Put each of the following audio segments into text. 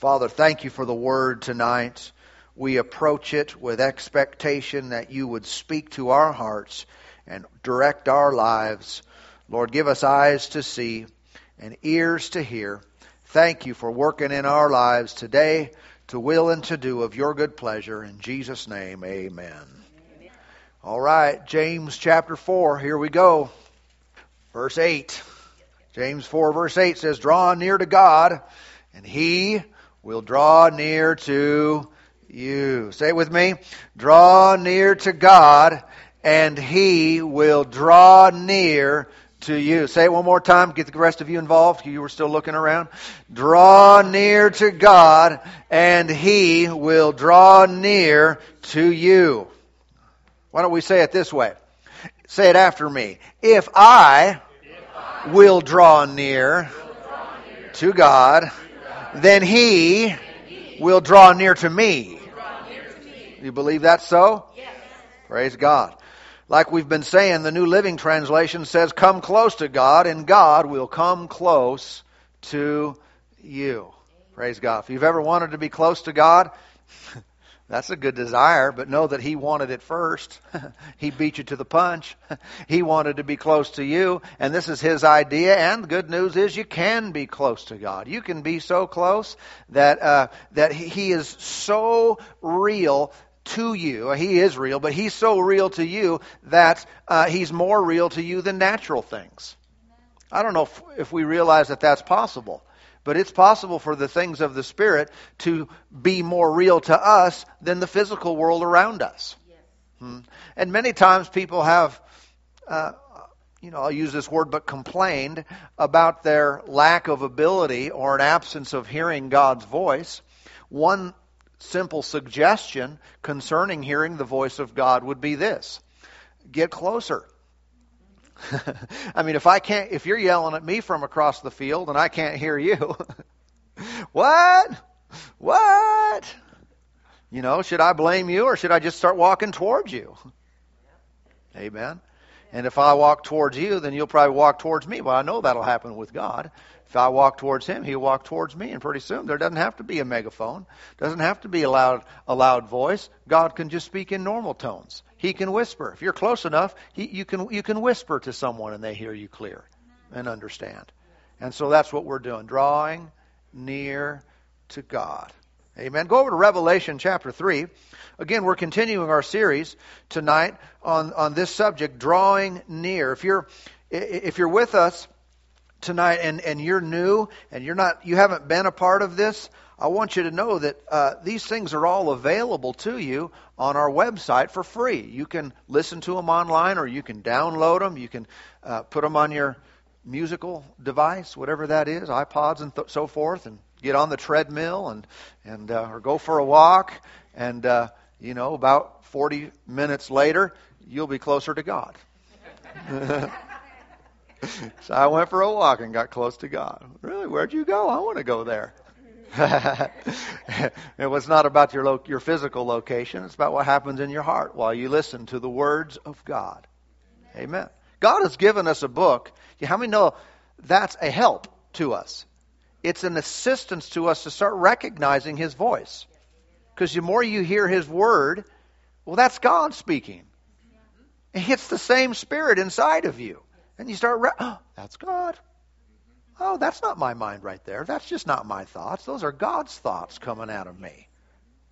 Father, thank you for the word tonight. We approach it with expectation that you would speak to our hearts and direct our lives. Lord, give us eyes to see and ears to hear. Thank you for working in our lives today to will and to do of your good pleasure. In Jesus' name, amen. amen. All right, James chapter 4, here we go. Verse 8. James 4, verse 8 says, Draw near to God, and he will draw near to you. Say it with me. Draw near to God, and he will draw near to you. Say it one more time. Get the rest of you involved. You were still looking around. Draw near to God, and he will draw near to you. Why don't we say it this way? Say it after me. If I will draw near to God, then He will draw near to me. You believe that's so? Praise God. Like we've been saying, the New Living Translation says, Come close to God, and God will come close to you. Praise God. If you've ever wanted to be close to God, That's a good desire, but know that he wanted it first. he beat you to the punch. he wanted to be close to you, and this is his idea. And the good news is you can be close to God. You can be so close that uh, that he is so real to you. He is real, but he's so real to you that uh, he's more real to you than natural things. I don't know if, if we realize that that's possible. But it's possible for the things of the Spirit to be more real to us than the physical world around us. Yes. Hmm. And many times people have, uh, you know, I'll use this word, but complained about their lack of ability or an absence of hearing God's voice. One simple suggestion concerning hearing the voice of God would be this get closer. I mean, if I can't, if you're yelling at me from across the field and I can't hear you, what? What? You know, should I blame you or should I just start walking towards you? Amen. And if I walk towards you, then you'll probably walk towards me. Well, I know that'll happen with God. If I walk towards him, he'll walk towards me, and pretty soon there doesn't have to be a megaphone, doesn't have to be a loud, a loud voice. God can just speak in normal tones. He can whisper. If you're close enough, he, you can you can whisper to someone and they hear you clear and understand. And so that's what we're doing, drawing near to God. Amen. Go over to Revelation chapter 3. Again, we're continuing our series tonight on, on this subject, drawing near. If you're, if you're with us tonight and, and you're new and you're not you haven't been a part of this, I want you to know that uh, these things are all available to you on our website for free. You can listen to them online or you can download them. You can uh, put them on your musical device, whatever that is, iPods and th- so forth, and get on the treadmill and and uh, or go for a walk. And uh, you know, about 40 minutes later, you'll be closer to God. so I went for a walk and got close to God. Really? Where'd you go? I want to go there. it was not about your lo- your physical location. It's about what happens in your heart while you listen to the words of God. Amen. God has given us a book. How many know that's a help to us? It's an assistance to us to start recognizing His voice. Because the more you hear His word, well, that's God speaking. It's the same Spirit inside of you. And you start, re- oh, that's God. Oh, that's not my mind right there. That's just not my thoughts. Those are God's thoughts coming out of me.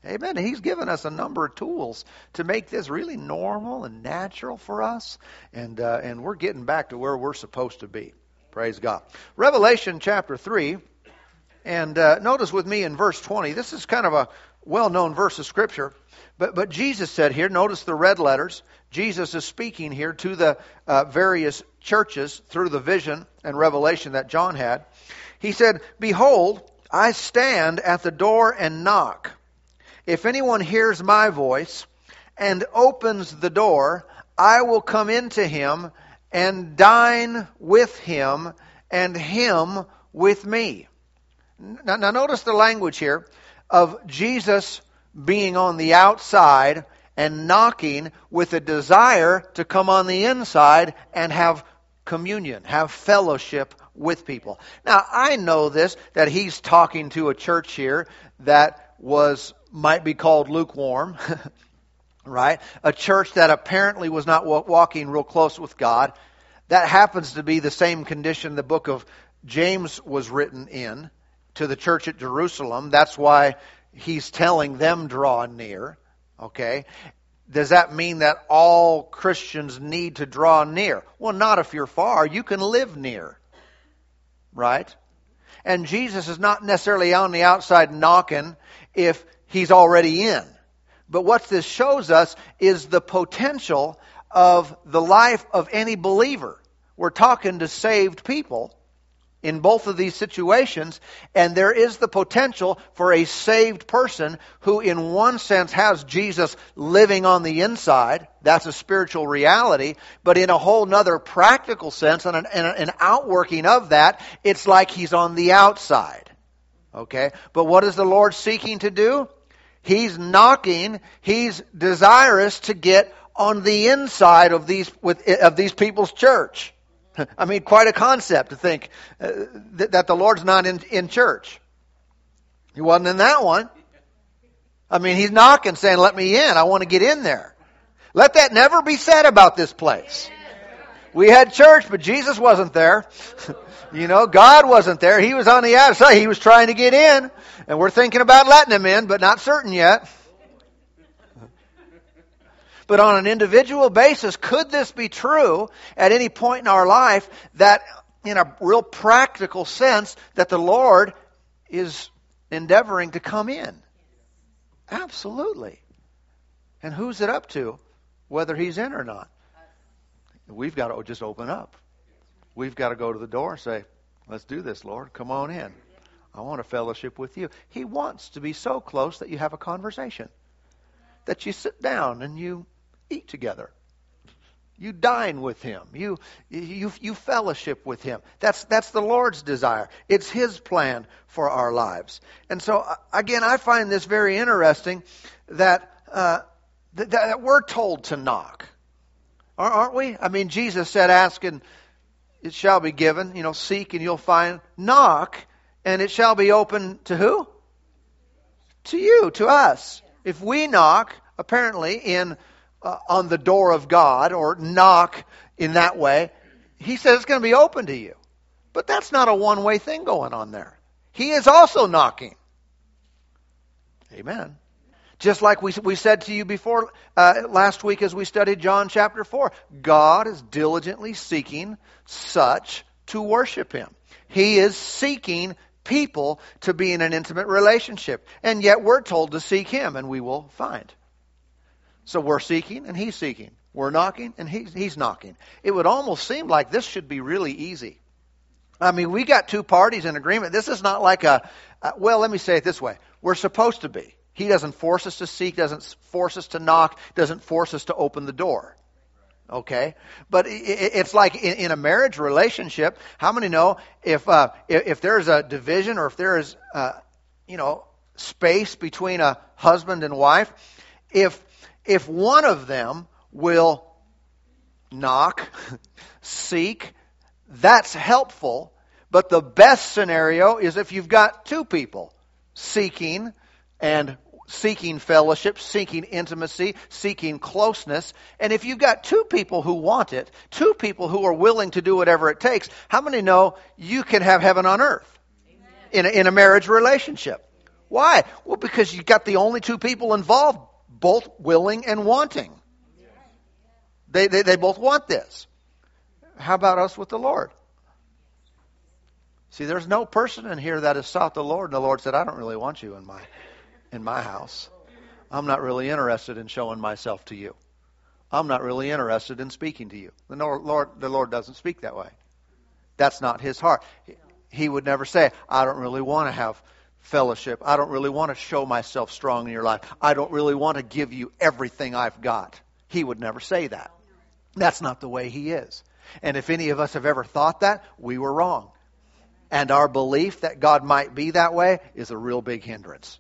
Amen. He's given us a number of tools to make this really normal and natural for us, and uh, and we're getting back to where we're supposed to be. Praise God. Revelation chapter three, and uh, notice with me in verse twenty. This is kind of a well-known verse of scripture. But, but Jesus said here, notice the red letters. Jesus is speaking here to the uh, various churches through the vision and revelation that John had. He said, Behold, I stand at the door and knock. If anyone hears my voice and opens the door, I will come into him and dine with him and him with me. Now, now notice the language here of Jesus being on the outside and knocking with a desire to come on the inside and have communion, have fellowship with people. Now, I know this, that he's talking to a church here that was, might be called lukewarm. right? A church that apparently was not walking real close with God. That happens to be the same condition the book of James was written in to the church at Jerusalem. That's why he's telling them draw near. Okay? Does that mean that all Christians need to draw near? Well, not if you're far. You can live near. Right? And Jesus is not necessarily on the outside knocking if he's already in. But what this shows us is the potential of the life of any believer. We're talking to saved people in both of these situations, and there is the potential for a saved person who, in one sense, has Jesus living on the inside. That's a spiritual reality. But in a whole nother practical sense and an, an outworking of that, it's like he's on the outside. Okay? But what is the Lord seeking to do? He's knocking, he's desirous to get on the inside of these, with, of these people's church. I mean, quite a concept to think uh, that, that the Lord's not in, in church. He wasn't in that one. I mean, he's knocking, saying, Let me in. I want to get in there. Let that never be said about this place. We had church, but Jesus wasn't there. you know, God wasn't there. He was on the outside. He was trying to get in. And we're thinking about letting him in, but not certain yet. But on an individual basis, could this be true at any point in our life that, in a real practical sense, that the Lord is endeavoring to come in? Absolutely. And who's it up to, whether he's in or not? We've got to just open up. We've got to go to the door and say, Let's do this, Lord. Come on in. I want a fellowship with you. He wants to be so close that you have a conversation, that you sit down and you eat together. You dine with him. You, you, you fellowship with him. That's, that's the Lord's desire. It's his plan for our lives. And so, uh, again, I find this very interesting that, uh, that, that we're told to knock. Aren't we? I mean, Jesus said, ask and it shall be given. You know, seek and you'll find. Knock and it shall be open to who? To you, to us. If we knock, apparently, in uh, on the door of God or knock in that way, he says it's going to be open to you. But that's not a one way thing going on there. He is also knocking. Amen. Just like we, we said to you before uh, last week as we studied John chapter 4, God is diligently seeking such to worship Him. He is seeking people to be in an intimate relationship. And yet we're told to seek Him, and we will find. So we're seeking and he's seeking. We're knocking and he's, he's knocking. It would almost seem like this should be really easy. I mean, we got two parties in agreement. This is not like a, well, let me say it this way. We're supposed to be. He doesn't force us to seek, doesn't force us to knock, doesn't force us to open the door. Okay? But it's like in a marriage relationship, how many know if, uh, if there's a division or if there is, uh, you know, space between a husband and wife, if if one of them will knock, seek, that's helpful. But the best scenario is if you've got two people seeking and seeking fellowship, seeking intimacy, seeking closeness. And if you've got two people who want it, two people who are willing to do whatever it takes, how many know you can have heaven on earth in a, in a marriage relationship? Why? Well, because you've got the only two people involved both willing and wanting. They, they, they both want this. How about us with the Lord? See, there's no person in here that has sought the Lord, and the Lord said, I don't really want you in my, in my house. I'm not really interested in showing myself to you. I'm not really interested in speaking to you. The Lord, the Lord doesn't speak that way. That's not his heart. He would never say, I don't really want to have fellowship. I don't really want to show myself strong in your life. I don't really want to give you everything I've got. He would never say that. That's not the way he is. And if any of us have ever thought that, we were wrong. And our belief that God might be that way is a real big hindrance.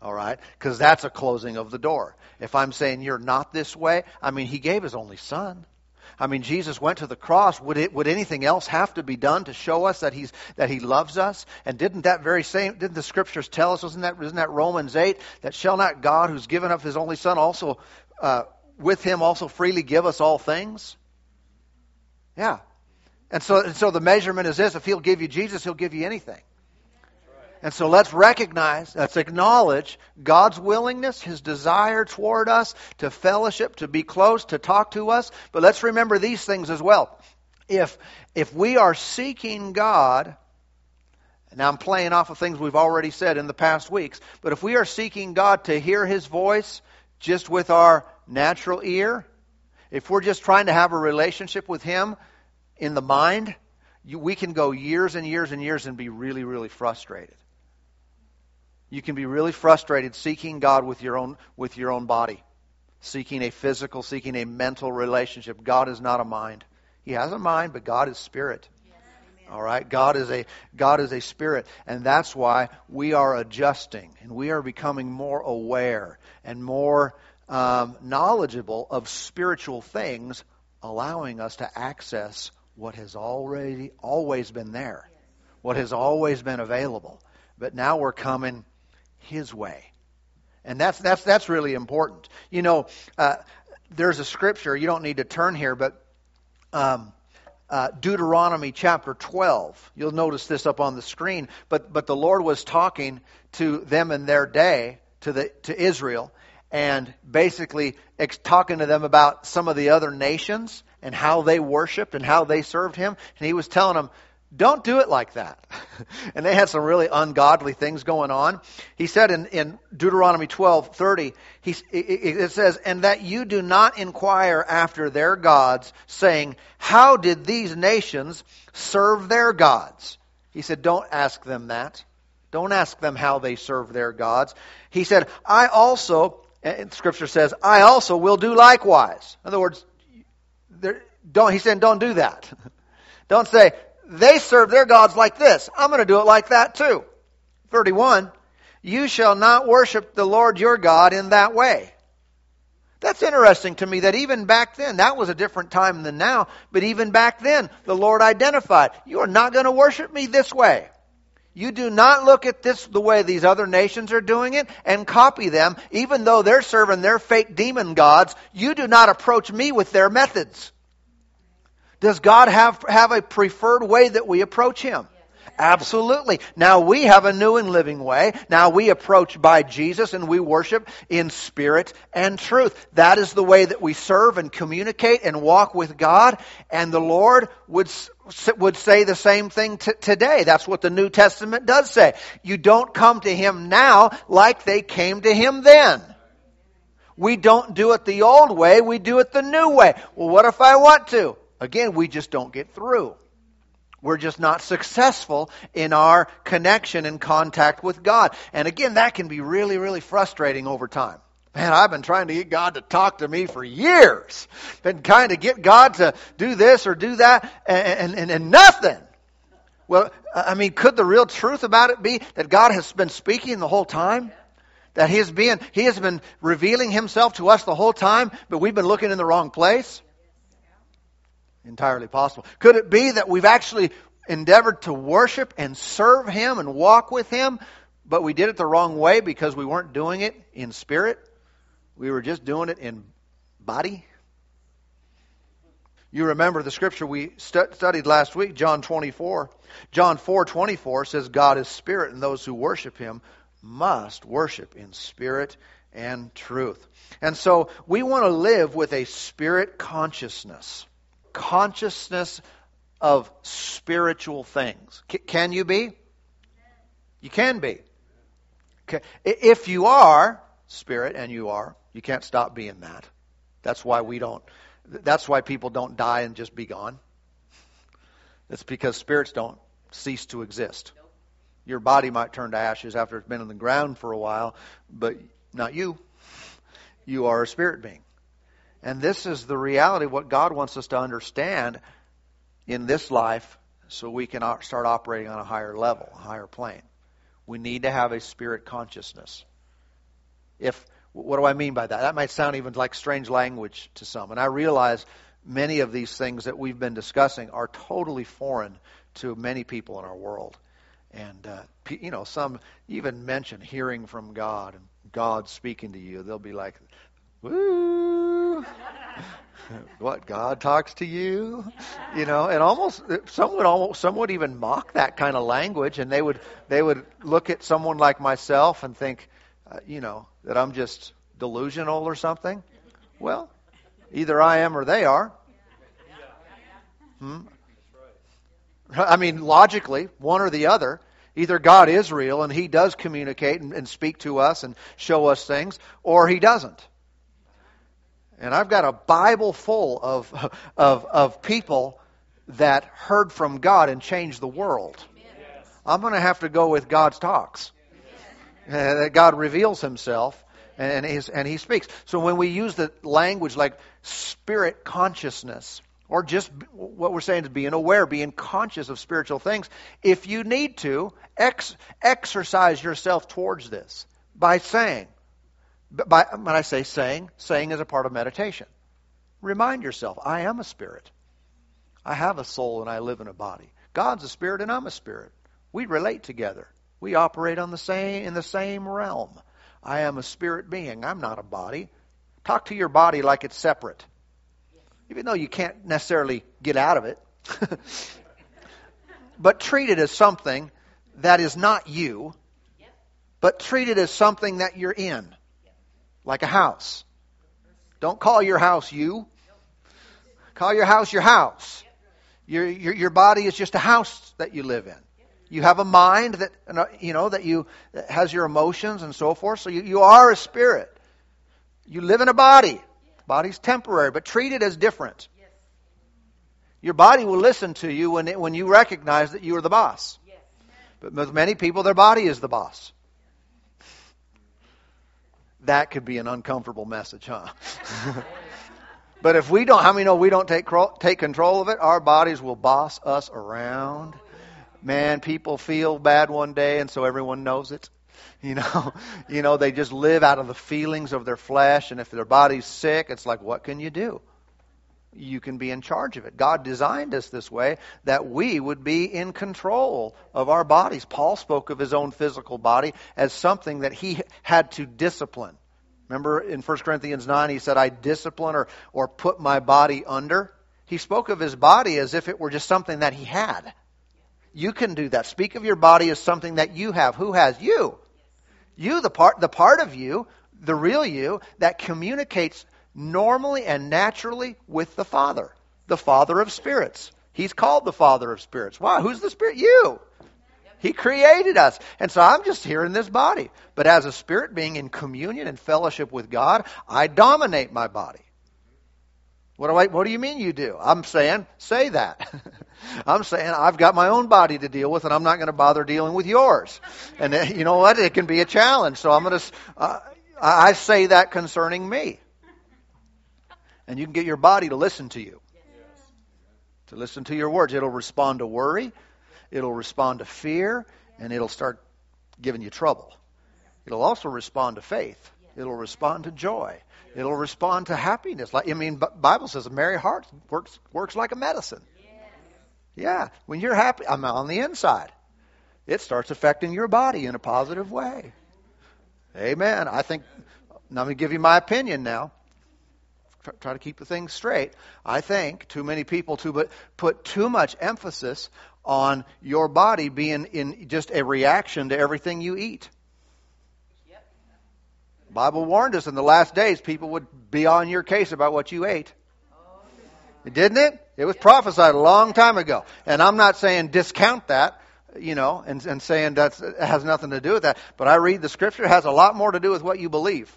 All right? Because that's a closing of the door. If I'm saying you're not this way, I mean, he gave his only son. I mean, Jesus went to the cross. Would it, would anything else have to be done to show us that he's that he loves us? And didn't that very same didn't the scriptures tell us? Wasn't that isn't that Romans eight that shall not God, who's given up His only Son, also uh, with Him also freely give us all things? Yeah. And so, and so the measurement is this: if He'll give you Jesus, He'll give you anything. And so let's recognize, let's acknowledge God's willingness, His desire toward us to fellowship, to be close, to talk to us. But let's remember these things as well. If, if we are seeking God, now I'm playing off of things we've already said in the past weeks, but if we are seeking God to hear His voice just with our natural ear, if we're just trying to have a relationship with Him in the mind, you, we can go years and years and years and be really, really frustrated. You can be really frustrated seeking God with your own with your own body, seeking a physical, seeking a mental relationship. God is not a mind. He has a mind, but God is spirit. All right, God is a God is a spirit, and that's why we are adjusting and we are becoming more aware and more um, knowledgeable of spiritual things, allowing us to access what has already always been there, what has always been available. But now we're coming his way. And that's, that's, that's really important. You know, uh, there's a scripture, you don't need to turn here, but um, uh, Deuteronomy chapter 12. You'll notice this up on the screen. But, but the Lord was talking to them in their day, to, the, to Israel, and basically ex- talking to them about some of the other nations and how they worshiped and how they served Him. And He was telling them, don't do it like that. and they had some really ungodly things going on. He said in, in Deuteronomy 12, 30, he, it says, And that you do not inquire after their gods, saying, How did these nations serve their gods? He said, Don't ask them that. Don't ask them how they serve their gods. He said, I also, Scripture says, I also will do likewise. In other words, don't, he said, don't do that. Don't say, they serve their gods like this. I'm going to do it like that too. 31. You shall not worship the Lord your God in that way. That's interesting to me that even back then, that was a different time than now, but even back then, the Lord identified, you are not going to worship me this way. You do not look at this the way these other nations are doing it and copy them, even though they're serving their fake demon gods. You do not approach me with their methods. Does God have, have a preferred way that we approach Him? Absolutely. Now we have a new and living way. Now we approach by Jesus and we worship in spirit and truth. That is the way that we serve and communicate and walk with God. And the Lord would, would say the same thing t- today. That's what the New Testament does say. You don't come to Him now like they came to Him then. We don't do it the old way, we do it the new way. Well, what if I want to? Again, we just don't get through. We're just not successful in our connection and contact with God. And again, that can be really, really frustrating over time. Man, I've been trying to get God to talk to me for years. Been trying to get God to do this or do that, and, and, and nothing. Well, I mean, could the real truth about it be that God has been speaking the whole time? That He has been, He has been revealing Himself to us the whole time, but we've been looking in the wrong place? Entirely possible. Could it be that we've actually endeavored to worship and serve Him and walk with Him, but we did it the wrong way because we weren't doing it in spirit? We were just doing it in body? You remember the scripture we stu- studied last week, John 24. John 4:24 says God is spirit and those who worship him must worship in spirit and truth. And so we want to live with a spirit consciousness consciousness of spiritual things. C- can you be? You can be. Okay. If you are spirit, and you are, you can't stop being that. That's why we don't. That's why people don't die and just be gone. It's because spirits don't cease to exist. Your body might turn to ashes after it's been in the ground for a while, but not you. You are a spirit being. And this is the reality what God wants us to understand in this life so we can start operating on a higher level, a higher plane. We need to have a spirit consciousness. If what do I mean by that? That might sound even like strange language to some. And I realize many of these things that we've been discussing are totally foreign to many people in our world. And, uh, you know, some even mention hearing from God and God speaking to you. They'll be like, woo. what God talks to you, you know, and almost some would almost some would even mock that kind of language, and they would they would look at someone like myself and think, uh, you know, that I'm just delusional or something. Well, either I am or they are. Hmm? I mean, logically, one or the other. Either God is real and He does communicate and, and speak to us and show us things, or He doesn't. And I've got a Bible full of, of, of people that heard from God and changed the world. I'm going to have to go with God's talks. Uh, that God reveals Himself and, his, and He speaks. So when we use the language like spirit consciousness, or just what we're saying is being aware, being conscious of spiritual things, if you need to, ex- exercise yourself towards this by saying, by, when I say saying, saying is a part of meditation. Remind yourself, I am a spirit. I have a soul and I live in a body. God's a spirit and I'm a spirit. We relate together. We operate on the same in the same realm. I am a spirit being. I'm not a body. Talk to your body like it's separate. Even though you can't necessarily get out of it. but treat it as something that is not you, but treat it as something that you're in like a house. Don't call your house you. Call your house your house. Your, your, your body is just a house that you live in. You have a mind that, you know, that you that has your emotions and so forth. So you, you are a spirit. You live in a body. Body's temporary, but treat it as different. Your body will listen to you when, it, when you recognize that you are the boss. But with many people, their body is the boss that could be an uncomfortable message, huh? but if we don't, how many know we don't take take control of it? Our bodies will boss us around. Man, people feel bad one day, and so everyone knows it. You know, you know, they just live out of the feelings of their flesh, and if their body's sick, it's like, what can you do? You can be in charge of it. God designed us this way that we would be in control of our bodies. Paul spoke of his own physical body as something that he had to discipline. Remember in 1 Corinthians 9, he said, I discipline or, or put my body under. He spoke of his body as if it were just something that he had. You can do that. Speak of your body as something that you have. Who has you? You, the part, the part of you, the real you, that communicates normally and naturally with the Father, the Father of spirits. He's called the Father of spirits. Why? Who's the Spirit? You. He created us. And so I'm just here in this body. But as a spirit being in communion and fellowship with God, I dominate my body. What do, I, what do you mean you do? I'm saying, say that. I'm saying I've got my own body to deal with, and I'm not going to bother dealing with yours. And uh, you know what? It can be a challenge. So I'm going to. Uh, I say that concerning me and you can get your body to listen to you. To listen to your words. It'll respond to worry, it'll respond to fear, and it'll start giving you trouble. It'll also respond to faith. It'll respond to joy. It'll respond to happiness. Like I mean, Bible says a merry heart works works like a medicine. Yeah, when you're happy, I'm on the inside. It starts affecting your body in a positive way. Amen. I think. Now, let me give you my opinion now try to keep the things straight. I think too many people to put too much emphasis on your body being in just a reaction to everything you eat. Bible warned us in the last days people would be on your case about what you ate. Didn't it? It was prophesied a long time ago. And I'm not saying discount that, you know, and, and saying that has nothing to do with that. But I read the scripture, it has a lot more to do with what you believe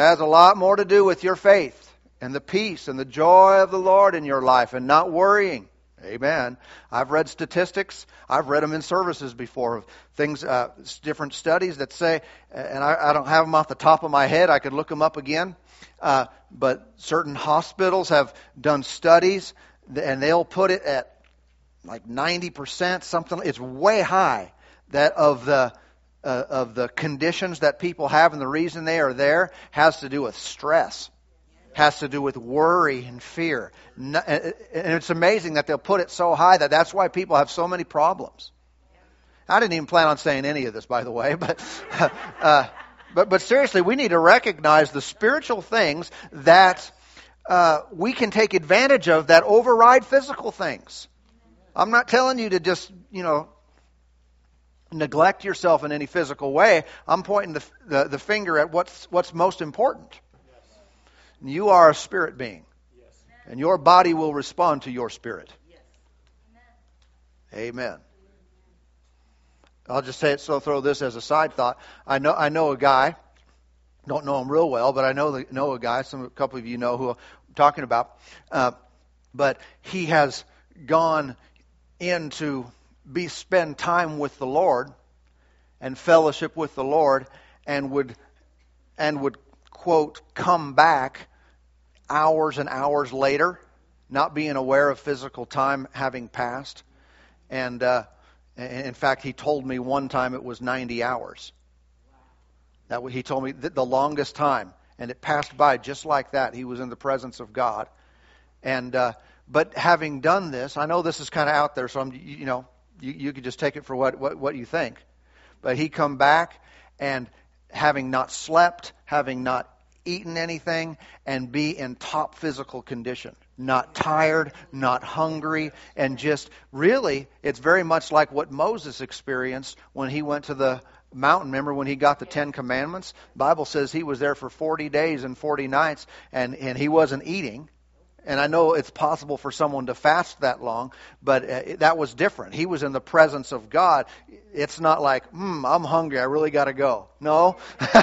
has a lot more to do with your faith and the peace and the joy of the Lord in your life and not worrying. Amen. I've read statistics. I've read them in services before of things, uh, different studies that say, and I, I, don't have them off the top of my head. I could look them up again. Uh, but certain hospitals have done studies, and they'll put it at like 90%, something. It's way high that of the uh, of the conditions that people have and the reason they are there has to do with stress. has to do with worry and fear. And it's amazing that they'll put it so high that that's why people have so many problems. I didn't even plan on saying any of this, by the way, but, uh, but, but seriously, we need to recognize the spiritual things that uh, we can take advantage of that override physical things. I'm not telling you to just, you know, neglect yourself in any physical way. I'm pointing the, the, the finger at what's, what's most important. Yes. You are a spirit being, yes. and your body will respond to your spirit. Yes. Amen. I'll just say it, so throw this as a side thought. I know, I know a guy, don't know him real well, but I know, the, know a guy, some, a couple of you know who I'm talking about. Uh, but he has gone in to be spend time with the Lord and fellowship with the Lord and would and would quote come back hours and hours later, not being aware of physical time having passed. And uh, in fact, he told me one time it was 90 hours. That he told me the longest time, and it passed by just like that. He was in the presence of God, and uh, but having done this, I know this is kind of out there, so I'm, you know, you, you could just take it for what, what, what you think. But he come back and having not slept, having not eaten anything, and be in top physical condition. Not tired, not hungry, and just really, it's very much like what Moses experienced when he went to the mountain. Remember when he got the Ten Commandments? Bible says he was there for 40 days and 40 nights, and, and he wasn't eating. And I know it's possible for someone to fast that long, but uh, that was different. He was in the presence of God. It's not like, hmm, I'm hungry, I really got to go. No.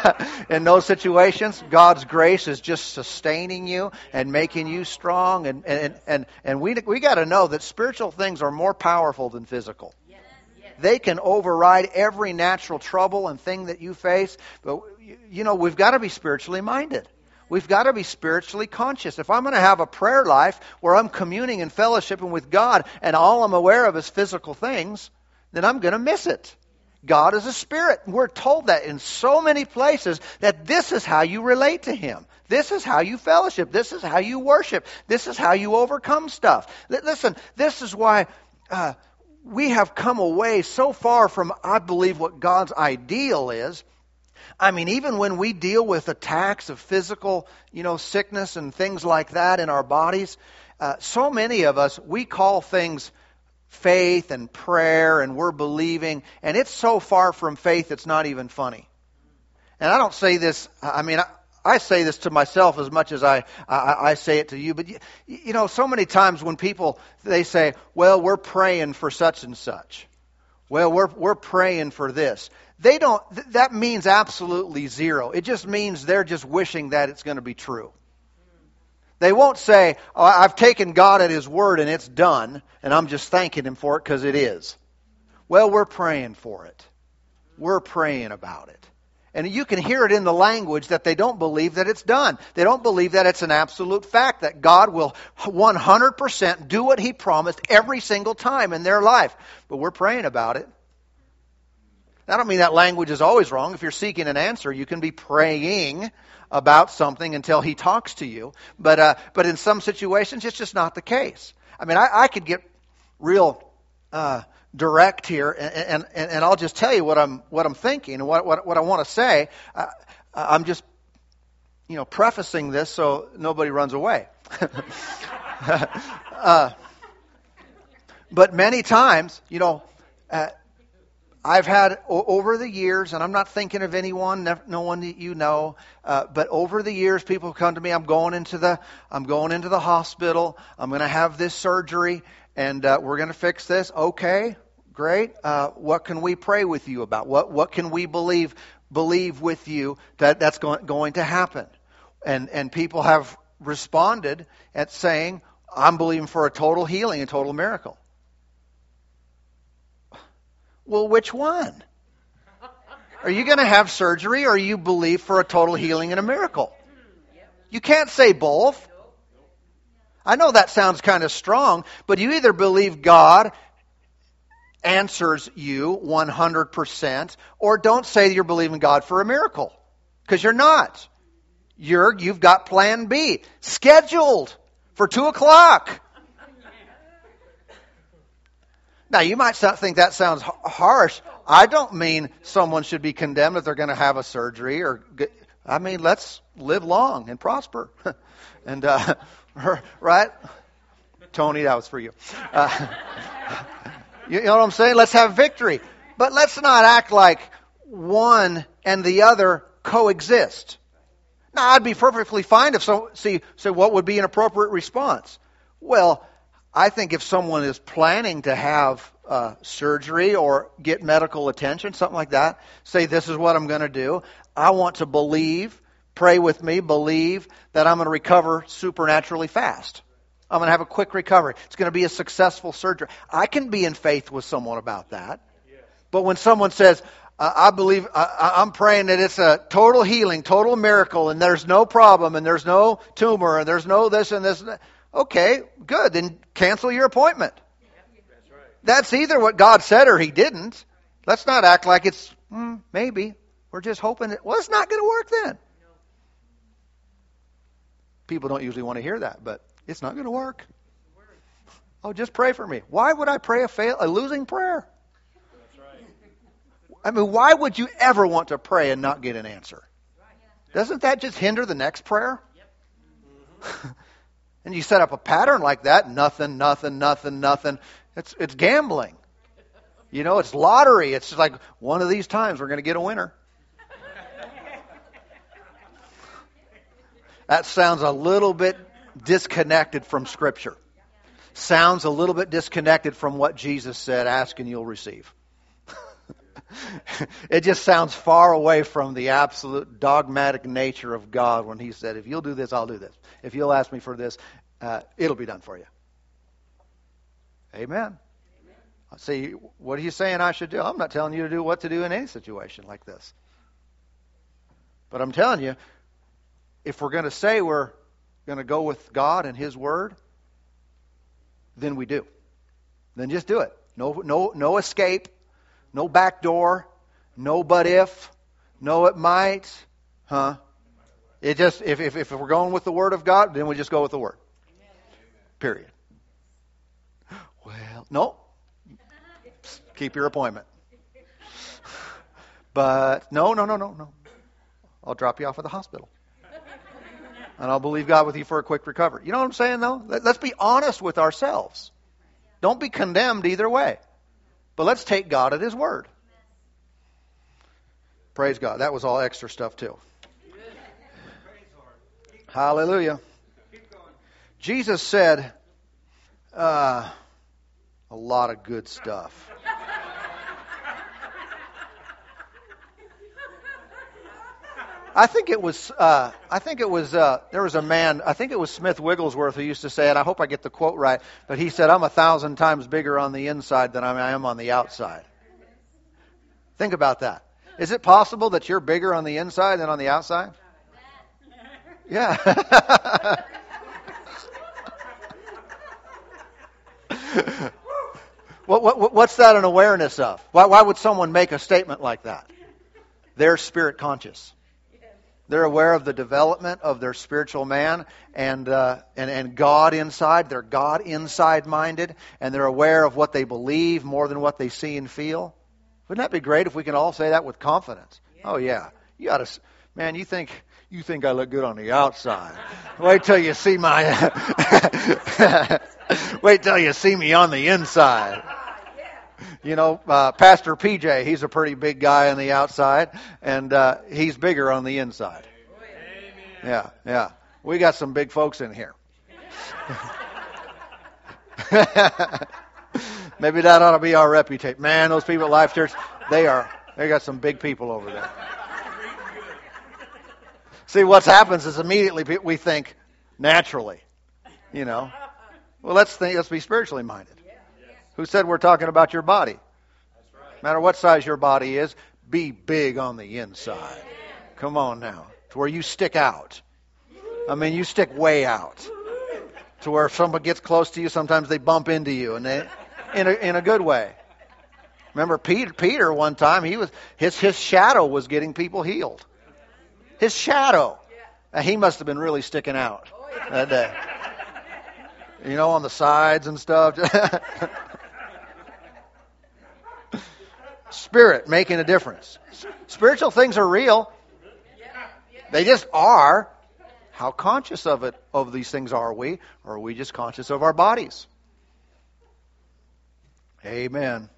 in those situations, God's grace is just sustaining you and making you strong. And, and, and, and we, we got to know that spiritual things are more powerful than physical. They can override every natural trouble and thing that you face. But, you know, we've got to be spiritually minded. We've got to be spiritually conscious. If I'm going to have a prayer life where I'm communing and fellowshipping with God and all I'm aware of is physical things, then I'm going to miss it. God is a spirit. We're told that in so many places that this is how you relate to Him. This is how you fellowship. This is how you worship. This is how you overcome stuff. Listen, this is why uh, we have come away so far from, I believe, what God's ideal is I mean, even when we deal with attacks of physical, you know, sickness and things like that in our bodies, uh, so many of us, we call things faith and prayer and we're believing, and it's so far from faith it's not even funny. And I don't say this, I mean, I, I say this to myself as much as I, I, I say it to you, but you, you know, so many times when people, they say, well, we're praying for such and such. Well, we're, we're praying for this they don't, that means absolutely zero. It just means they're just wishing that it's going to be true. They won't say, oh, I've taken God at His word and it's done, and I'm just thanking Him for it because it is. Well, we're praying for it. We're praying about it. And you can hear it in the language that they don't believe that it's done. They don't believe that it's an absolute fact, that God will 100% do what He promised every single time in their life. But we're praying about it. I don't mean that language is always wrong. If you're seeking an answer, you can be praying about something until he talks to you. But, uh, but in some situations, it's just not the case. I mean, I, I could get real uh, direct here, and, and, and I'll just tell you what I'm, what I'm thinking and what, what, what I want to say. Uh, I'm just, you know, prefacing this so nobody runs away. uh, but many times, you know, uh, I've had over the years, and I'm not thinking of anyone, no one that you know, uh, but over the years, people come to me. I'm going into the, I'm going into the hospital. I'm going to have this surgery, and uh, we're going to fix this. Okay, great. Uh, what can we pray with you about? What what can we believe believe with you that that's going going to happen? And and people have responded at saying, I'm believing for a total healing, a total miracle. Well, which one? Are you going to have surgery or you believe for a total healing and a miracle? You can't say both. I know that sounds kind of strong, but you either believe God answers you 100% or don't say you're believing God for a miracle because you're not. you're, you've got plan B scheduled for 2 o'clock. Now, you might think that sounds harsh. I don't mean someone should be condemned if they're going to have a surgery or, get, I mean, let's live long and prosper. and, uh, right? Tony, that was for you. Uh, you know what I'm saying? Let's have victory. But let's not act like one and the other coexist. Now, I'd be perfectly fine if so, see, so what would be an appropriate response? Well, I think if someone is planning to have uh, surgery or get medical attention, something like that, say, This is what I'm going to do. I want to believe, pray with me, believe that I'm going to recover supernaturally fast. I'm going to have a quick recovery. It's going to be a successful surgery. I can be in faith with someone about that. But when someone says, I believe, I, I'm praying that it's a total healing, total miracle, and there's no problem, and there's no tumor, and there's no this and this, and. Okay, good. Then cancel your appointment. That's either what God said or He didn't. Let's not act like it's mm, maybe. We're just hoping that, well, it's not going to work then. People don't usually want to hear that, but it's not going to work. Oh, just pray for me. Why would I pray a, fail, a losing prayer? I mean, why would you ever want to pray and not get an answer? Doesn't that just hinder the next prayer? And you set up a pattern like that, nothing, nothing, nothing, nothing. It's, it's gambling. You know, it's lottery. It's like one of these times we're going to get a winner. That sounds a little bit disconnected from Scripture. Sounds a little bit disconnected from what Jesus said ask and you'll receive. it just sounds far away from the absolute dogmatic nature of God when He said, If you'll do this, I'll do this. If you'll ask me for this, uh, it'll be done for you. Amen. Amen. See, what are you saying I should do? I'm not telling you to do what to do in any situation like this. But I'm telling you, if we're going to say we're going to go with God and His Word, then we do. Then just do it. No, no, no escape. No back door. No but if. No it might. Huh? It just if, if, if we're going with the Word of God, then we just go with the Word. Period. Well, no. Keep your appointment. But no, no, no, no, no. I'll drop you off at the hospital. And I'll believe God with you for a quick recovery. You know what I'm saying, though? Let's be honest with ourselves. Don't be condemned either way. But let's take God at His word. Praise God. That was all extra stuff, too. Hallelujah. Jesus said uh, a lot of good stuff. I think it was. Uh, I think it was. Uh, there was a man. I think it was Smith Wigglesworth who used to say it. I hope I get the quote right. But he said, "I'm a thousand times bigger on the inside than I am on the outside." Think about that. Is it possible that you're bigger on the inside than on the outside? Yeah. what, what, what's that an awareness of? Why, why would someone make a statement like that? They're spirit conscious. They're aware of the development of their spiritual man and, uh, and, and God inside. They're God inside minded, and they're aware of what they believe more than what they see and feel. Wouldn't that be great if we can all say that with confidence? Yeah. Oh, yeah. You got to, man, you think. You think I look good on the outside. Wait till you see my. wait till you see me on the inside you know, uh, Pastor PJ, he's a pretty big guy on the outside, and uh, he's bigger on the inside. Amen. Yeah, yeah. We got some big folks in here. Maybe that ought to be our reputation. Man, those people at Life Church, they are, they got some big people over there. See, what happens is immediately we think naturally, you know. Well, let's think, let's be spiritually minded. Who said we're talking about your body? Right. No matter what size your body is, be big on the inside. Amen. Come on now. To where you stick out. I mean, you stick way out. To where if someone gets close to you, sometimes they bump into you, and they, in a, in a good way. Remember Peter, Peter one time, he was his his shadow was getting people healed. His shadow. he must have been really sticking out that day. You know, on the sides and stuff. Spirit making a difference. Spiritual things are real. They just are. How conscious of it of these things are we? Or are we just conscious of our bodies? Amen.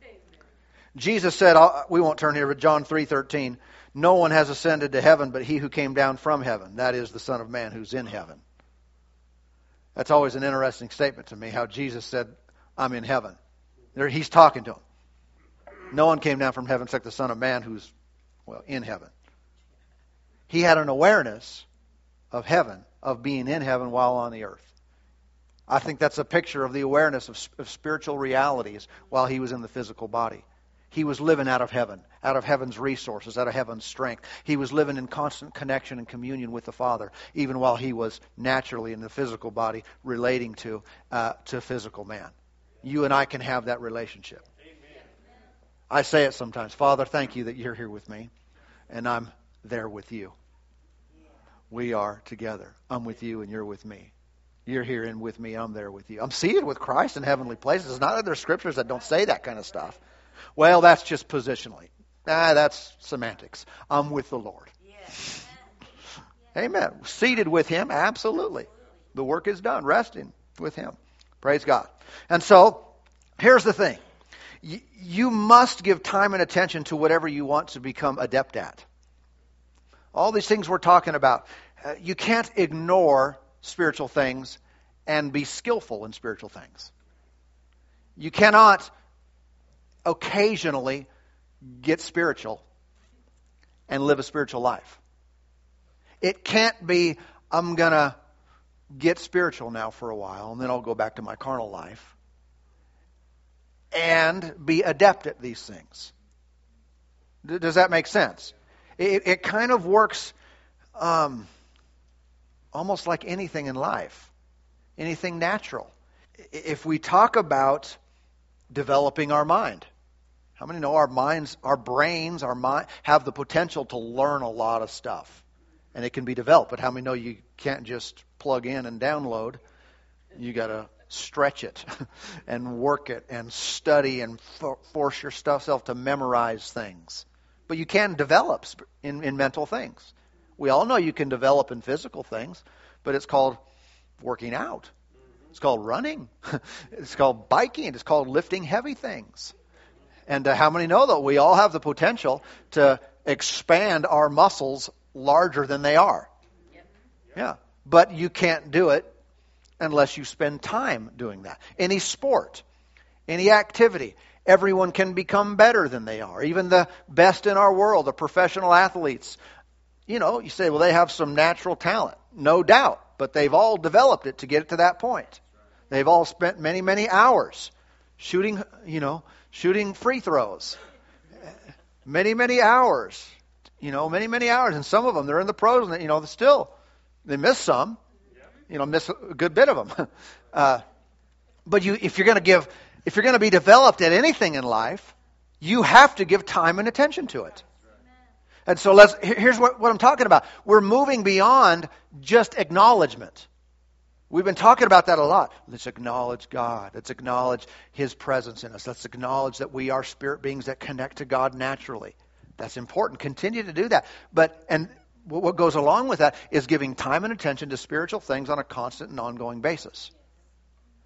Jesus said, uh, we won't turn here, but John 3:13, no one has ascended to heaven but he who came down from heaven, that is the Son of Man who's in heaven. That's always an interesting statement to me how Jesus said, I'm in heaven. He's talking to him. No one came down from heaven except the Son of Man who's, well, in heaven. He had an awareness of heaven, of being in heaven while on the earth. I think that's a picture of the awareness of, of spiritual realities while he was in the physical body. He was living out of heaven, out of heaven's resources, out of heaven's strength. He was living in constant connection and communion with the Father, even while he was naturally in the physical body relating to uh, to physical man. You and I can have that relationship. I say it sometimes. Father, thank you that you're here with me, and I'm there with you. We are together. I'm with you, and you're with me. You're here and with me. I'm there with you. I'm seated with Christ in heavenly places. It's not that there's scriptures that don't say that kind of stuff. Well, that's just positionally. Ah, that's semantics. I'm with the Lord. Yes. Amen. Seated with Him, absolutely. The work is done, resting with Him. Praise God. And so, here's the thing you must give time and attention to whatever you want to become adept at. All these things we're talking about. Uh, you can't ignore spiritual things and be skillful in spiritual things. You cannot occasionally get spiritual and live a spiritual life. It can't be, I'm going to get spiritual now for a while, and then I'll go back to my carnal life and be adept at these things. Does that make sense? It, it kind of works um, almost like anything in life, anything natural. If we talk about developing our mind, how many know our minds, our brains, our mind have the potential to learn a lot of stuff, and it can be developed. But how many know you can't just plug in and download? You got to stretch it and work it and study and force yourself to memorize things. But you can develop in, in mental things. We all know you can develop in physical things, but it's called working out. It's called running. it's called biking. It's called lifting heavy things. And uh, how many know that we all have the potential to expand our muscles larger than they are? Yep. Yeah. But you can't do it unless you spend time doing that. Any sport, any activity, everyone can become better than they are. Even the best in our world, the professional athletes. You know, you say, well, they have some natural talent. No doubt. But they've all developed it to get it to that point. They've all spent many, many hours shooting, you know, shooting free throws. Many, many hours. You know, many, many hours. And some of them, they're in the pros, and, you know, still, they miss some. You know, miss a good bit of them. Uh, but you, if you're going to give, if you're going to be developed at anything in life, you have to give time and attention to it. And so let's, here's what, what I'm talking about. We're moving beyond just acknowledgement. We've been talking about that a lot. Let's acknowledge God. Let's acknowledge His presence in us. Let's acknowledge that we are spirit beings that connect to God naturally. That's important. Continue to do that. But, and what goes along with that is giving time and attention to spiritual things on a constant and ongoing basis.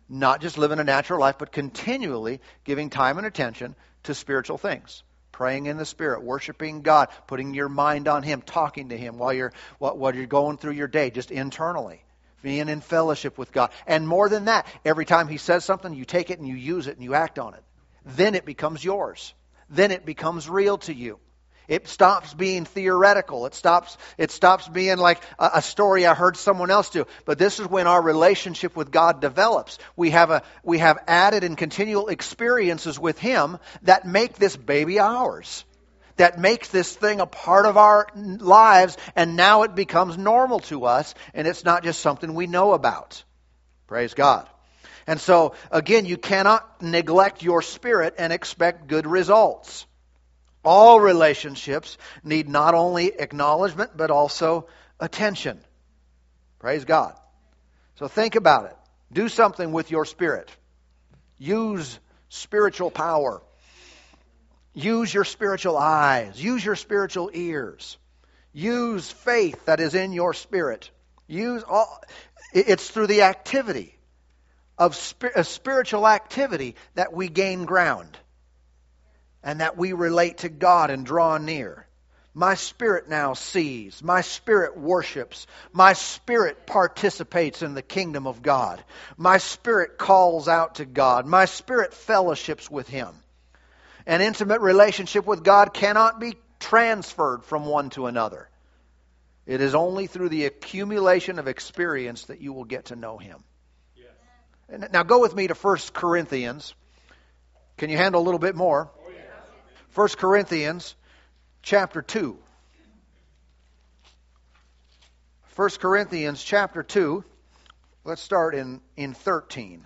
Not just living a natural life, but continually giving time and attention to spiritual things praying in the spirit worshiping god putting your mind on him talking to him while you're while you're going through your day just internally being in fellowship with God. And more than that, every time He says something, you take it and you use it and you act on it. Then it becomes yours. Then it becomes real to you. It stops being theoretical. It stops, it stops being like a, a, story I heard someone else do. But this is when our relationship with God develops. We have, a, we have added and continual experiences with Him that make this baby ours that makes this thing a part of our lives, and now it becomes normal to us, and it's not just something we know about. Praise God. And so, again, you cannot neglect your spirit and expect good results. All relationships need not only acknowledgement, but also attention. Praise God. So think about it. Do something with your spirit. Use spiritual power. Use your spiritual eyes. Use your spiritual ears. Use faith that is in your spirit. Use all, it's through the activity of spiritual activity that we gain ground and that we relate to God and draw near. My spirit now sees. My spirit worships. My spirit participates in the kingdom of God. My spirit calls out to God. My spirit fellowships with Him. An intimate relationship with God cannot be transferred from one to another. It is only through the accumulation of experience that you will get to know Him. Yes. Now go with me to 1 Corinthians. Can you handle a little bit more? Oh, 1 Corinthians chapter 2. 1 Corinthians chapter 2. Let's start in, in 13.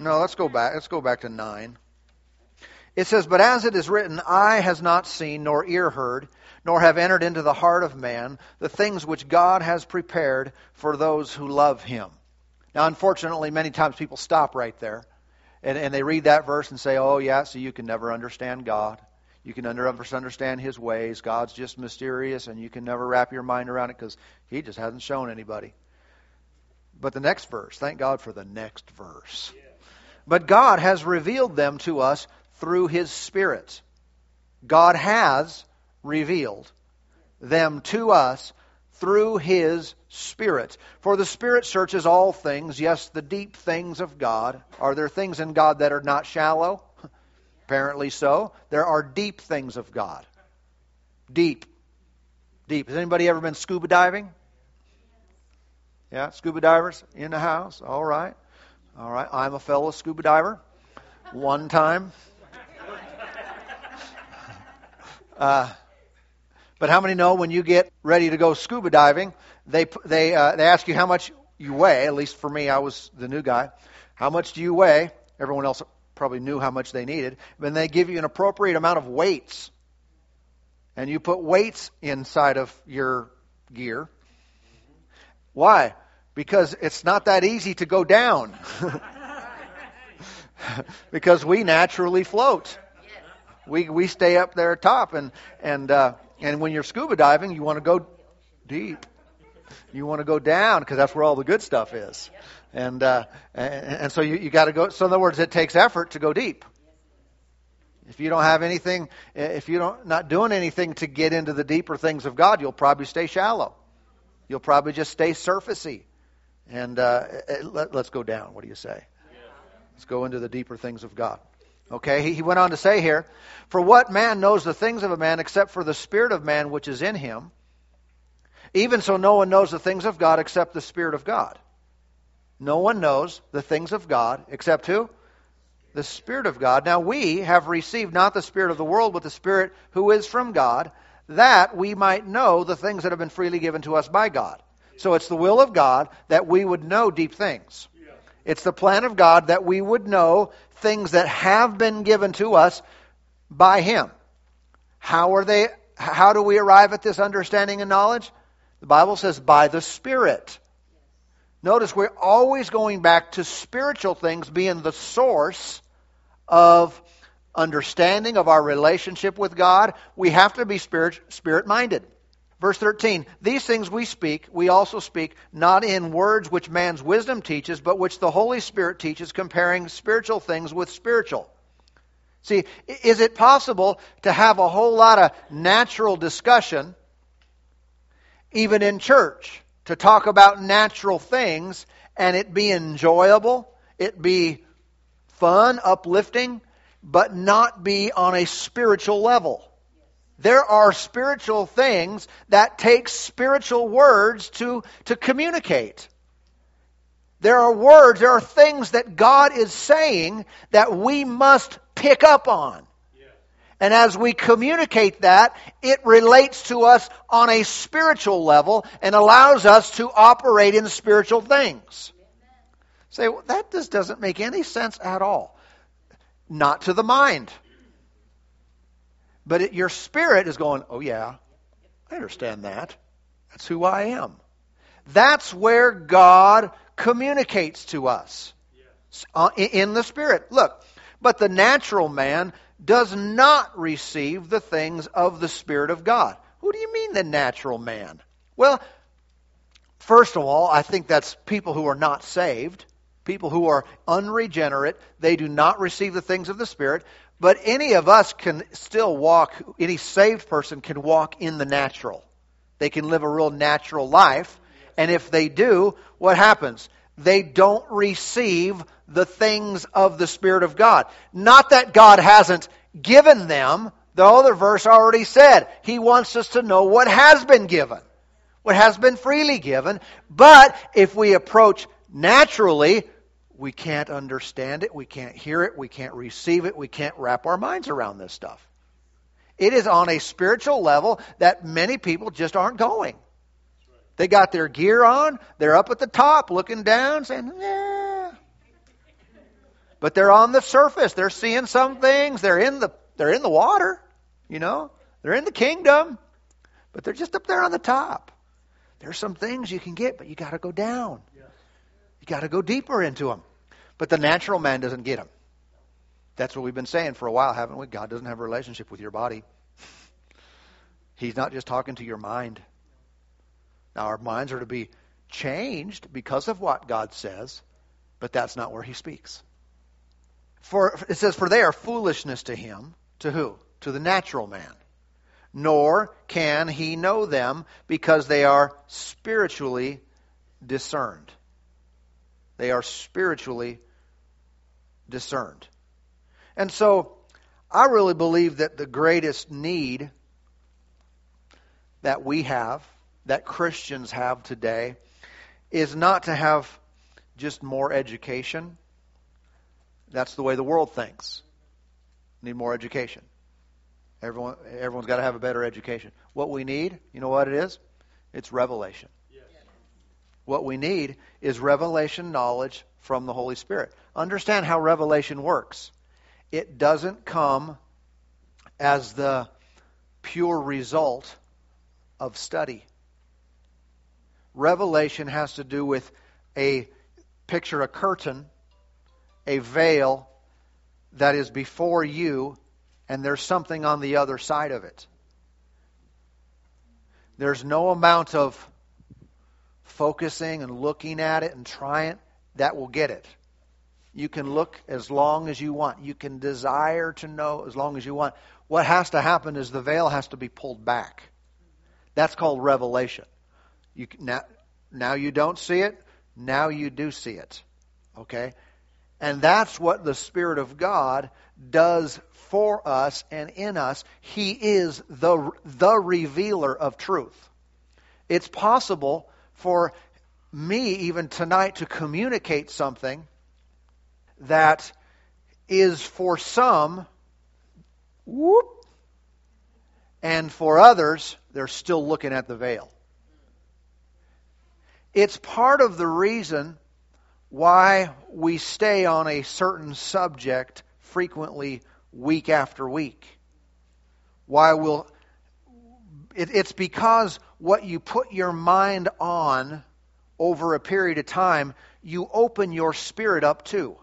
No, let's go back. Let's go back to 9. It says, But as it is written, eye has not seen, nor ear heard, nor have entered into the heart of man the things which God has prepared for those who love him. Now, unfortunately, many times people stop right there and, and they read that verse and say, Oh, yeah, so you can never understand God. You can never understand his ways. God's just mysterious, and you can never wrap your mind around it because he just hasn't shown anybody. But the next verse, thank God for the next verse. But God has revealed them to us through his Spirit. God has revealed them to us through his Spirit. For the Spirit searches all things, yes, the deep things of God. Are there things in God that are not shallow? Apparently so. There are deep things of God. Deep. Deep. Has anybody ever been scuba diving? Yeah, scuba divers in the house? All right. All right. I'm a fellow scuba diver. One time. Uh, but how many know when you get ready to go scuba diving, they they uh, they ask you how much you weigh? At least for me, I was the new guy. How much do you weigh? Everyone else probably knew how much they needed. Then they give you an appropriate amount of weights. And you put weights inside of your gear. Why? Because it's not that easy to go down. because we naturally float. We, we stay up there top, and, and, uh, and when you're scuba diving, you want to go deep. You want to go down because that's where all the good stuff is. And, uh, and, and so you, you got to go. So in other words, it takes effort to go deep. If you don't have anything, if you don't not doing anything to get into the deeper things of God, you'll probably stay shallow. You'll probably just stay surfacey. And uh, let, us go down. What do you say? Let's go into the deeper things of God. Okay, he, he went on to say here, For what man knows the things of a man except for the spirit of man which is in him? Even so, no one knows the things of God except the Spirit of God. No one knows the things of God except who? The Spirit of God. Now we have received not the Spirit of the world, but the Spirit who is from God, that we might know the things that have been freely given to us by God. So it's the will of God that we would know deep things. It's the plan of God that we would know things that have been given to us by Him. How are they? How do we arrive at this understanding and knowledge? The Bible says by the Spirit. Notice we're always going back to spiritual things being the source of understanding of our relationship with God. We have to be spirit, spirit minded. Verse 13, these things we speak, we also speak, not in words which man's wisdom teaches, but which the Holy Spirit teaches, comparing spiritual things with spiritual. See, is it possible to have a whole lot of natural discussion, even in church? to talk about natural things and it be enjoyable, it be fun, uplifting, but not be on a spiritual level. There are spiritual things that take spiritual words to, to communicate. There are words, there are things that God is saying that we must pick up on. And as we communicate that, it relates to us on a spiritual level and allows us to operate in spiritual things. Say, well, that just doesn't make any sense at all. Not to the mind. But it, your spirit is going, oh, yeah, I understand that. That's who I am. That's where God communicates to us uh, in the Spirit. Look, but the natural man does not receive the things of the Spirit of God. Who do you mean, the natural man? Well, first of all, I think that's people who are not saved, people who are unregenerate. They do not receive the things of the Spirit. But any of us can still walk, any saved person can walk in the natural. They can live a real natural life. And if they do, what happens? They don't receive the things of the Spirit of God. Not that God hasn't given them. The other verse already said He wants us to know what has been given, what has been freely given. But if we approach naturally, we can't understand it, we can't hear it, we can't receive it, we can't wrap our minds around this stuff. It is on a spiritual level that many people just aren't going. They got their gear on, they're up at the top looking down, saying, yeah. But they're on the surface. They're seeing some things. They're in the they're in the water, you know. They're in the kingdom, but they're just up there on the top. There's some things you can get, but you got to go down. You got to go deeper into them. But the natural man doesn't get them. That's what we've been saying for a while, haven't we? God doesn't have a relationship with your body. He's not just talking to your mind. Now, our minds are to be changed because of what God says, but that's not where He speaks. For it says, "For they are foolishness to him." To who? To the natural man. Nor can he know them because they are spiritually discerned. They are spiritually discerned. And so I really believe that the greatest need that we have, that Christians have today, is not to have just more education. That's the way the world thinks. Need more education. Everyone, everyone's got to have a better education. What we need, you know what it is? It's revelation. Yes. What we need is revelation knowledge from the Holy Spirit. Understand how revelation works. It doesn't come as the pure result of study. Revelation has to do with a picture, a curtain, a veil that is before you, and there's something on the other side of it. There's no amount of focusing and looking at it and trying that will get it. You can look as long as you want. You can desire to know as long as you want. What has to happen is the veil has to be pulled back. That's called revelation. You, now, now you don't see it. Now you do see it. Okay? And that's what the Spirit of God does for us and in us. He is the, the revealer of truth. It's possible for me, even tonight, to communicate something that is for some, whoop, and for others, they're still looking at the veil. It's part of the reason why we stay on a certain subject frequently week after week. Why we'll. It, it's because what you put your mind on over a period of time, you open your spirit up to.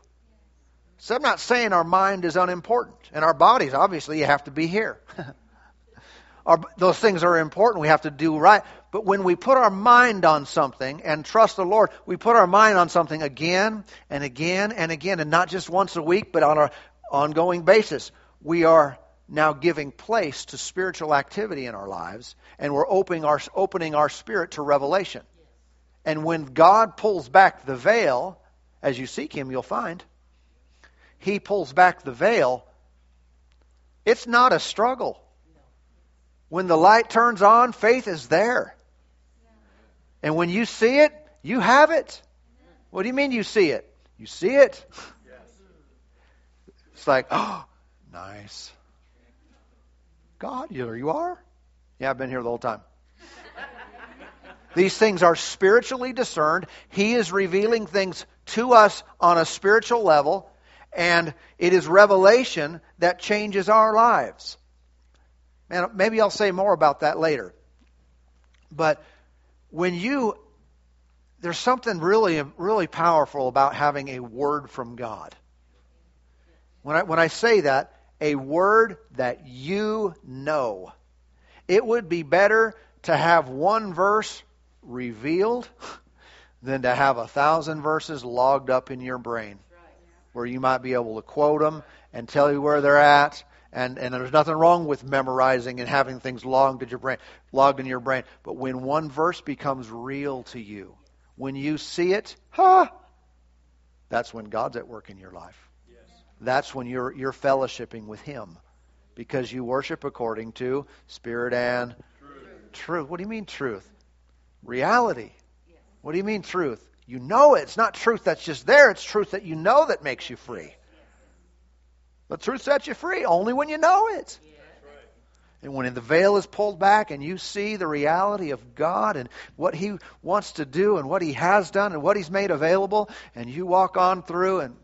So I'm not saying our mind is unimportant, and our bodies, obviously, you have to be here. our, those things are important. We have to do right. But when we put our mind on something and trust the Lord, we put our mind on something again and again and again, and not just once a week, but on an ongoing basis. We are now giving place to spiritual activity in our lives, and we're opening our, opening our spirit to revelation. And when God pulls back the veil, as you seek Him, you'll find, He pulls back the veil. It's not a struggle. When the light turns on, faith is there. And when you see it, you have it. What do you mean you see it? You see it. It's like, oh, nice. God, here you are. Yeah, I've been here the whole time. These things are spiritually discerned. He is revealing things to us on a spiritual level, and it is revelation that changes our lives. Maybe I'll say more about that later. But when you there's something really, really powerful about having a word from God. When I, when I say that, a word that you know. It would be better to have one verse revealed than to have a thousand verses logged up in your brain where you might be able to quote them and tell you where they're at. And, and there's nothing wrong with memorizing and having things logged in your brain, logged in your brain. But when one verse becomes real to you, when you see it, ha, huh, that's when God's at work in your life. Yes. That's when you're you're fellowshipping with Him, because you worship according to Spirit and truth. truth. What do you mean truth? Reality. Yes. What do you mean truth? You know it. It's not truth that's just there. It's truth that you know that makes you free. But truth sets you free only when you know it. And when the veil is pulled back and you see the reality of God and what He wants to do and what He has done and what He's made available, and you walk on through, and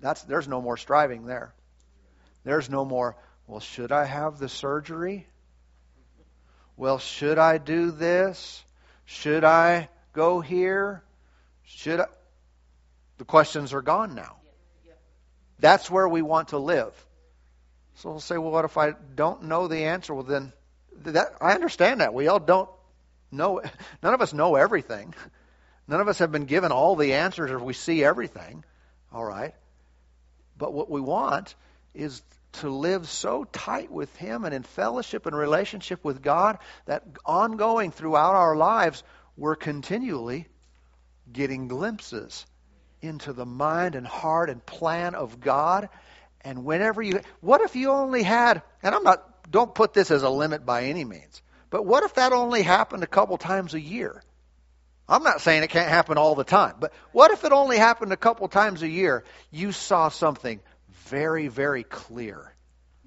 that's there's no more striving there. There's no more, well, should I have the surgery? Well, should I do this? Should I go here? Should I? The questions are gone now. That's where we want to live. So we'll say, well, what if I don't know the answer? Well, then that I understand that we all don't know. None of us know everything. None of us have been given all the answers, or we see everything. All right, but what we want is to live so tight with Him and in fellowship and relationship with God that ongoing throughout our lives, we're continually getting glimpses into the mind and heart and plan of God and whenever you, what if you only had, and I'm not, don't put this as a limit by any means, but what if that only happened a couple times a year? I'm not saying it can't happen all the time, but what if it only happened a couple times a year? You saw something very, very clear.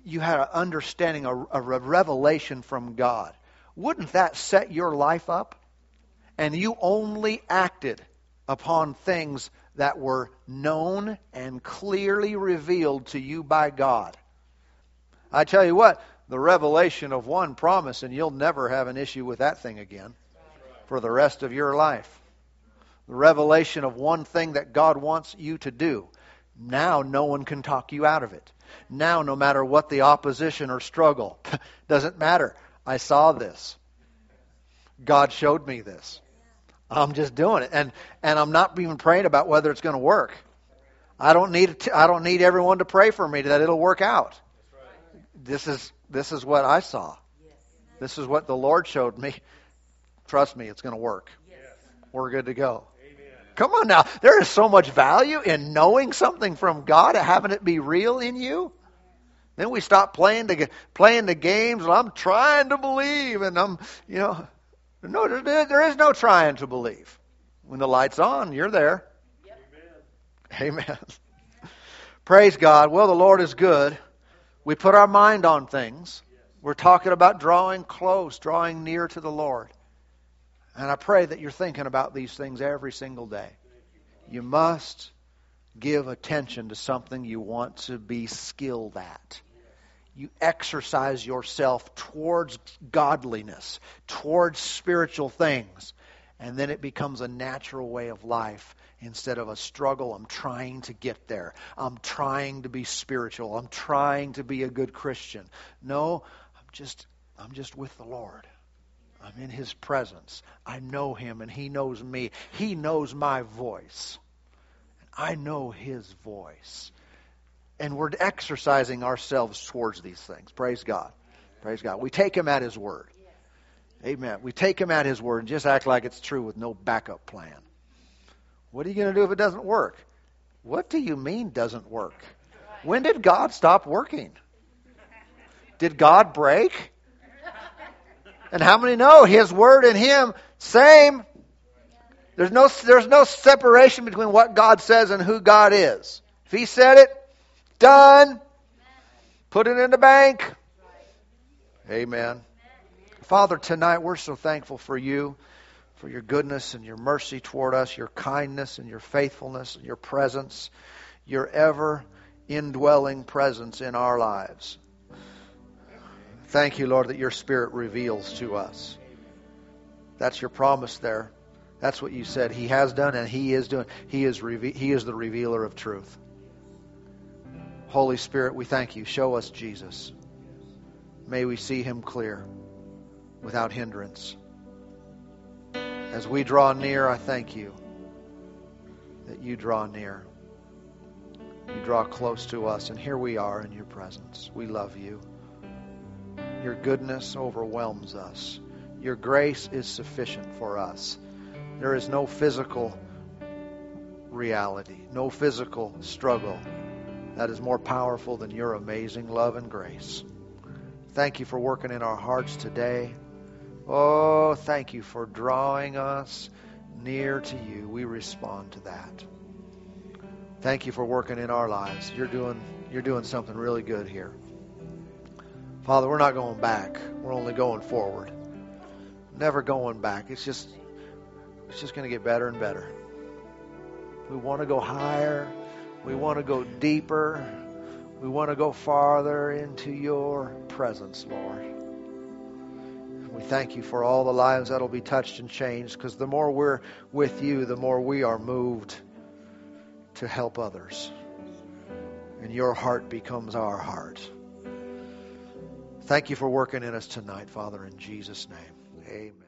You had an understanding, a, a revelation from God. Wouldn't that set your life up? And you only acted upon things that were known and clearly revealed to you by God. I tell you what, the revelation of one promise, and you'll never have an issue with that thing again for the rest of your life. The revelation of one thing that God wants you to do. Now no one can talk you out of it. Now, no matter what the opposition or struggle, doesn't matter. I saw this. God showed me this. I'm just doing it, and and I'm not even praying about whether it's going to work. I don't need to, I don't need everyone to pray for me that it'll work out. This is this is what I saw. This is what the Lord showed me. Trust me, it's going to work. We're good to go. Come on now. There is so much value in knowing something from God and having it be real in you. Then we stop playing the playing the games. And I'm trying to believe, and I'm you know no, there is no trying to believe. When the light's on, you're there. Yep. Amen. Amen. Praise God. Well, the Lord is good. We put our mind on things. We're talking about drawing close, drawing near to the Lord. And I pray that you're thinking about these things every single day. You must give attention to something you want to be skilled at you exercise yourself towards godliness, towards spiritual things, and then it becomes a natural way of life instead of a struggle. I'm trying to get there. I'm trying to be spiritual. I'm trying to be a good Christian. No, I'm just I'm just with the Lord. I'm in his presence. I know him and he knows me. He knows my voice. I know his voice and we're exercising ourselves towards these things. Praise God. Praise God. We take him at his word. Amen. We take him at his word and just act like it's true with no backup plan. What are you going to do if it doesn't work? What do you mean doesn't work? When did God stop working? Did God break? And how many know his word and him same? There's no there's no separation between what God says and who God is. If he said it, Done. Put it in the bank. Amen. Father, tonight we're so thankful for you, for your goodness and your mercy toward us, your kindness and your faithfulness and your presence, your ever indwelling presence in our lives. Thank you, Lord, that your Spirit reveals to us. That's your promise there. That's what you said. He has done and he is doing. He is reve- he is the revealer of truth. Holy Spirit, we thank you. Show us Jesus. May we see him clear without hindrance. As we draw near, I thank you that you draw near. You draw close to us, and here we are in your presence. We love you. Your goodness overwhelms us. Your grace is sufficient for us. There is no physical reality, no physical struggle that is more powerful than your amazing love and grace. Thank you for working in our hearts today. Oh, thank you for drawing us near to you. We respond to that. Thank you for working in our lives. You're doing you're doing something really good here. Father, we're not going back. We're only going forward. Never going back. It's just it's just going to get better and better. We want to go higher. We want to go deeper. We want to go farther into your presence, Lord. We thank you for all the lives that'll be touched and changed because the more we're with you, the more we are moved to help others. And your heart becomes our heart. Thank you for working in us tonight, Father, in Jesus' name. Amen.